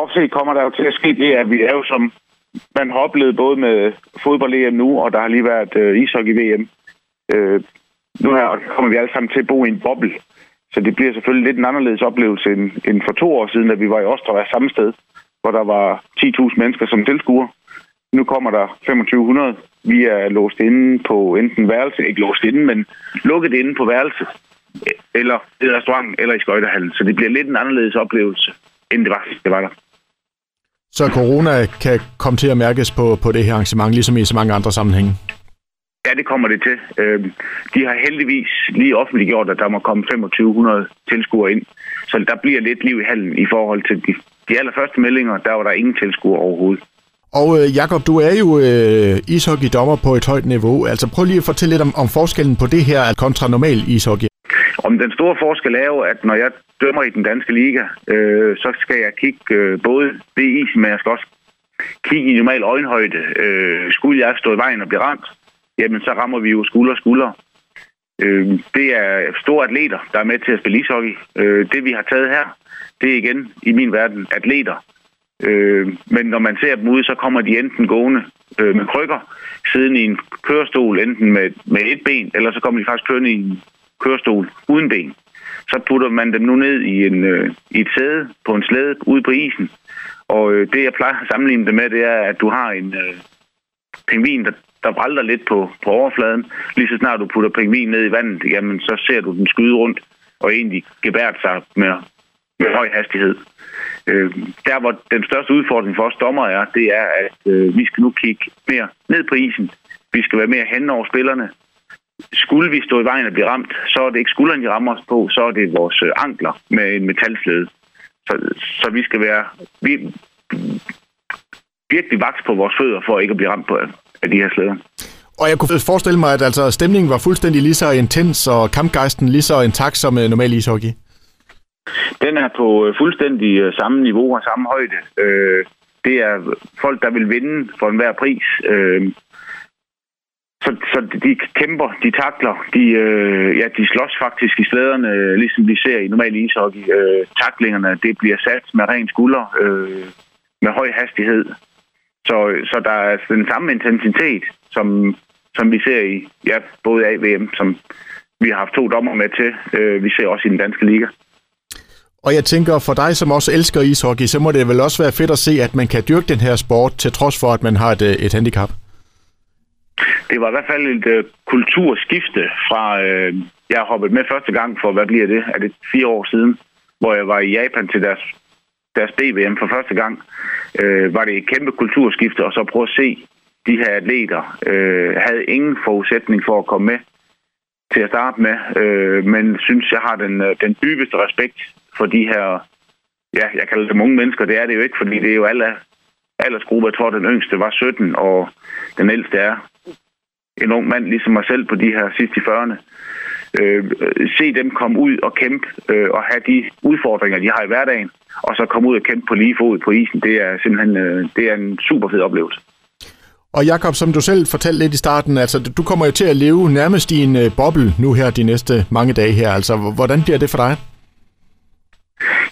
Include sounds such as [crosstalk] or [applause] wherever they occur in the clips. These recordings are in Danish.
groft set kommer der jo til at ske det, at vi er jo som man har oplevet både med fodbold-EM nu, og der har lige været øh, ishockey-VM. Øh, nu her kommer vi alle sammen til at bo i en boble. Så det bliver selvfølgelig lidt en anderledes oplevelse end, end for to år siden, da vi var i Ostrava samme sted, hvor der var 10.000 mennesker som tilskuere. Nu kommer der 2500. Vi er låst inde på enten værelse, ikke låst inde, men lukket inde på værelse, eller i restaurant, eller i skøjtehallen. Så det bliver lidt en anderledes oplevelse, end det var, det var der. Så corona kan komme til at mærkes på, på det her arrangement, ligesom i så mange andre sammenhænge? Ja, det kommer det til. Øh, de har heldigvis lige offentliggjort, at der må komme 2500 tilskuere ind. Så der bliver lidt liv i hallen i forhold til de, de allerførste meldinger. Der var der ingen tilskuere overhovedet. Og øh, Jakob, du er jo øh, ishockeydommer på et højt niveau. Altså prøv lige at fortælle lidt om, om forskellen på det her kontra normal ishockey. Om den store forskel er jo, at når jeg dømmer i den danske liga, øh, så skal jeg kigge øh, både ved isen, men jeg skal også kigge i normal øjenhøjde. Øh, skulle jeg stå i vejen og blive ramt, jamen så rammer vi jo skulder og skulder. Øh, det er store atleter, der er med til at spille ishockey. Øh, det vi har taget her, det er igen i min verden atleter. Øh, men når man ser dem ude, så kommer de enten gående øh, med krykker, siden i en kørestol, enten med, med et ben, eller så kommer de faktisk kørende i en kørestol uden ben. Så putter man dem nu ned i, en, øh, i et sæde på en slæde ude på isen. Og øh, det, jeg plejer at sammenligne det med, det er, at du har en øh, pingvin, der, der vralder lidt på, på overfladen. Lige så snart du putter pingvin ned i vandet, jamen så ser du den skyde rundt og egentlig gebært sig med, med høj hastighed. Øh, der, hvor den største udfordring for os dommer er, det er, at øh, vi skal nu kigge mere ned på isen. Vi skal være mere hen over spillerne. Skulle vi stå i vejen og blive ramt, så er det ikke skulderen, de rammer os på, så er det vores øh, ankler med en metalslæde. Så, så vi skal være vi, virkelig vaks på vores fødder for ikke at blive ramt på af de her slæder. Og jeg kunne forestille mig, at altså, stemningen var fuldstændig lige så intens, og kampgejsten lige så intakt som uh, normal ishockey. Den er på uh, fuldstændig uh, samme niveau og samme højde. Uh, det er folk, der vil vinde for enhver pris. Uh, så, så de kæmper, de takler, de, øh, ja, de slås faktisk i slæderne, øh, ligesom vi ser i normal ishockey. Øh, taklingerne, det bliver sat med ren skulder, øh, med høj hastighed. Så, så der er den samme intensitet, som, som vi ser i ja, både AVM, som vi har haft to dommer med til. Øh, vi ser også i den danske liga. Og jeg tænker, for dig, som også elsker ishockey, så må det vel også være fedt at se, at man kan dyrke den her sport, til trods for, at man har et, øh, et handicap. Det var i hvert fald et øh, kulturskifte fra, øh, jeg hoppede med første gang for, hvad bliver det? Er det fire år siden, hvor jeg var i Japan til deres deres BVM for første gang, øh, var det et kæmpe kulturskifte, og så prøve at se de her atleter. Øh, havde ingen forudsætning for at komme med til at starte med, øh, men synes, jeg har den, øh, den dybeste respekt for de her, ja, jeg kalder det unge mennesker, det er det jo ikke, fordi det er jo alle aldersgruppe. Jeg tror, den yngste var 17, og den ældste er en ung mand, ligesom mig selv på de her sidste 40'erne øh, se dem komme ud og kæmpe øh, og have de udfordringer, de har i hverdagen, og så komme ud og kæmpe på lige fod på isen, det er simpelthen øh, det er en super fed oplevelse. Og Jakob, som du selv fortalte lidt i starten, altså du kommer jo til at leve nærmest i en øh, boble nu her de næste mange dage her. Altså, hvordan bliver det for dig?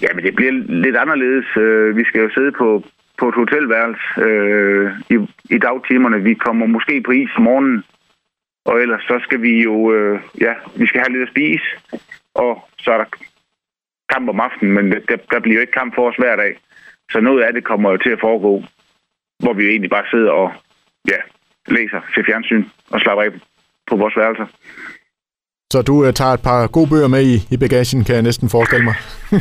Ja, men det bliver lidt anderledes. Øh, vi skal jo sidde på, på et hotelværelse øh, i, i dagtimerne. Vi kommer måske på is om morgenen, og ellers så skal vi jo, øh, ja, vi skal have lidt at spise, og så er der kamp om aftenen, men der, der bliver jo ikke kamp for os hver dag. Så noget af det kommer jo til at foregå, hvor vi jo egentlig bare sidder og ja, læser, ser fjernsyn og slapper af på vores værelser. Så du uh, tager et par gode bøger med i, i bagagen, kan jeg næsten forestille mig.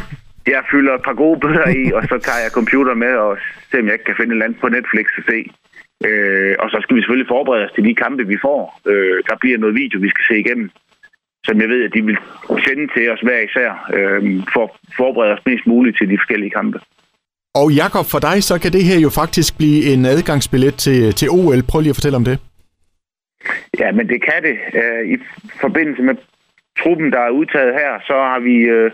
[laughs] jeg fylder et par gode bøger i, og så tager jeg computer med og ser, om jeg ikke kan finde et eller andet på Netflix og se. Øh, og så skal vi selvfølgelig forberede os til de kampe, vi får. Øh, der bliver noget video, vi skal se igennem, som jeg ved, at de vil sende til os hver især, øh, for at forberede os mest muligt til de forskellige kampe. Og Jakob, for dig, så kan det her jo faktisk blive en adgangsbillet til, til OL. Prøv lige at fortælle om det. Ja, men det kan det. Øh, I forbindelse med truppen, der er udtaget her, så har vi øh,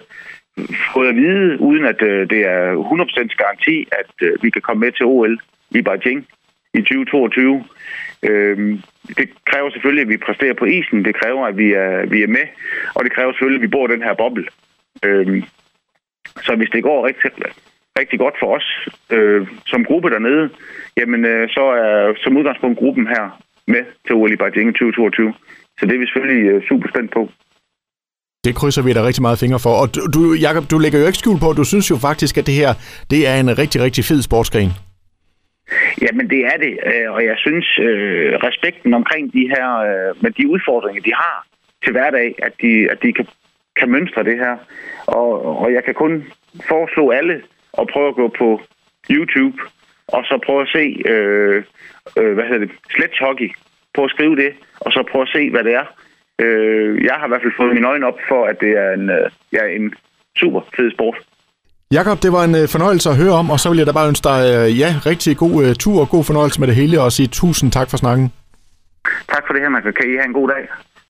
fået at vide, uden at øh, det er 100% garanti, at øh, vi kan komme med til OL i Beijing i 2022. Øh, det kræver selvfølgelig, at vi præsterer på isen. Det kræver, at vi er, vi er med. Og det kræver selvfølgelig, at vi bor i den her boble. Øh, så hvis det går rigtig, rigtig godt for os øh, som gruppe dernede, jamen øh, så er som udgangspunkt gruppen her med til OL i Beijing 2022. Så det er vi selvfølgelig øh, super spændt på. Det krydser vi da rigtig meget fingre for. Og du, Jakob, du lægger jo ikke skjul på, du synes jo faktisk, at det her det er en rigtig, rigtig fed sportsgren. Jamen det er det, øh, og jeg synes øh, respekten omkring de her, øh, med de udfordringer, de har til hverdag, at de, at de kan, kan mønstre det her. Og, og jeg kan kun foreslå alle at prøve at gå på YouTube, og så prøve at se, øh, øh, hvad hedder det, sledgehockey. Prøve at skrive det, og så prøve at se, hvad det er. Øh, jeg har i hvert fald fået mine øjne op for, at det er en, øh, ja, en super fed sport. Jakob, det var en øh, fornøjelse at høre om, og så vil jeg da bare ønske dig øh, ja, rigtig god uh, tur og god fornøjelse med det hele, og sige tusind tak for snakken. Tak for det her, Michael. kan I have en god dag.